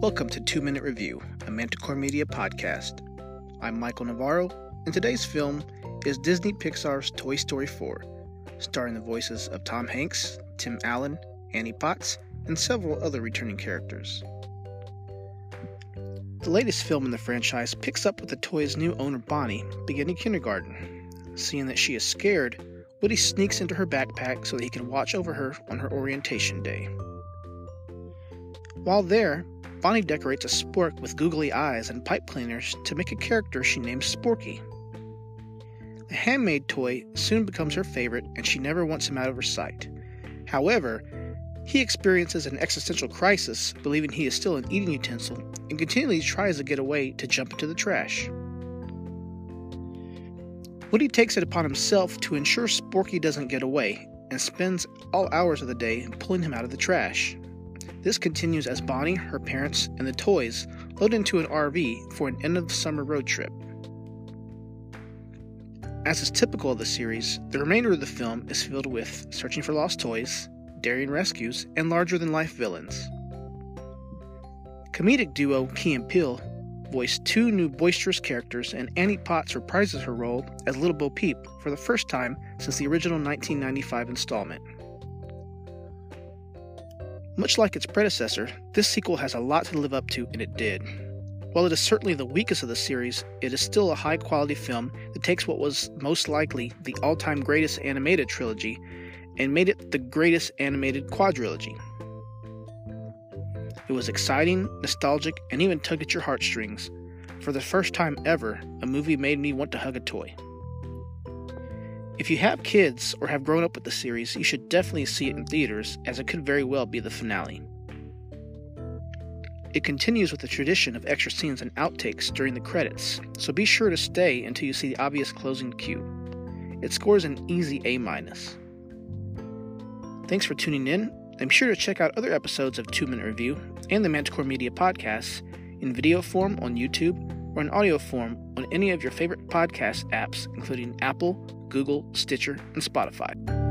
Welcome to Two Minute Review, a Manticore Media podcast. I'm Michael Navarro, and today's film is Disney Pixar's Toy Story 4, starring the voices of Tom Hanks, Tim Allen, Annie Potts, and several other returning characters. The latest film in the franchise picks up with the toy's new owner Bonnie beginning kindergarten. Seeing that she is scared, Woody sneaks into her backpack so that he can watch over her on her orientation day. While there, Bonnie decorates a spork with googly eyes and pipe cleaners to make a character she names Sporky. The handmade toy soon becomes her favorite and she never wants him out of her sight. However, he experiences an existential crisis, believing he is still an eating utensil, and continually tries to get away to jump into the trash. Woody takes it upon himself to ensure Sporky doesn't get away and spends all hours of the day pulling him out of the trash. This continues as Bonnie, her parents, and the toys load into an RV for an end of summer road trip. As is typical of the series, the remainder of the film is filled with searching for lost toys, daring rescues, and larger than life villains. Comedic duo Key and Peele voiced two new boisterous characters, and Annie Potts reprises her role as Little Bo Peep for the first time since the original 1995 installment. Much like its predecessor, this sequel has a lot to live up to, and it did. While it is certainly the weakest of the series, it is still a high quality film that takes what was most likely the all time greatest animated trilogy and made it the greatest animated quadrilogy. It was exciting, nostalgic, and even tugged at your heartstrings. For the first time ever, a movie made me want to hug a toy. If you have kids or have grown up with the series, you should definitely see it in theaters, as it could very well be the finale. It continues with the tradition of extra scenes and outtakes during the credits, so be sure to stay until you see the obvious closing cue. It scores an easy A minus. Thanks for tuning in, and be sure to check out other episodes of 2 Minute Review and the Manticore Media podcasts in video form on YouTube or in audio form on any of your favorite podcast apps, including Apple, Google, Stitcher, and Spotify.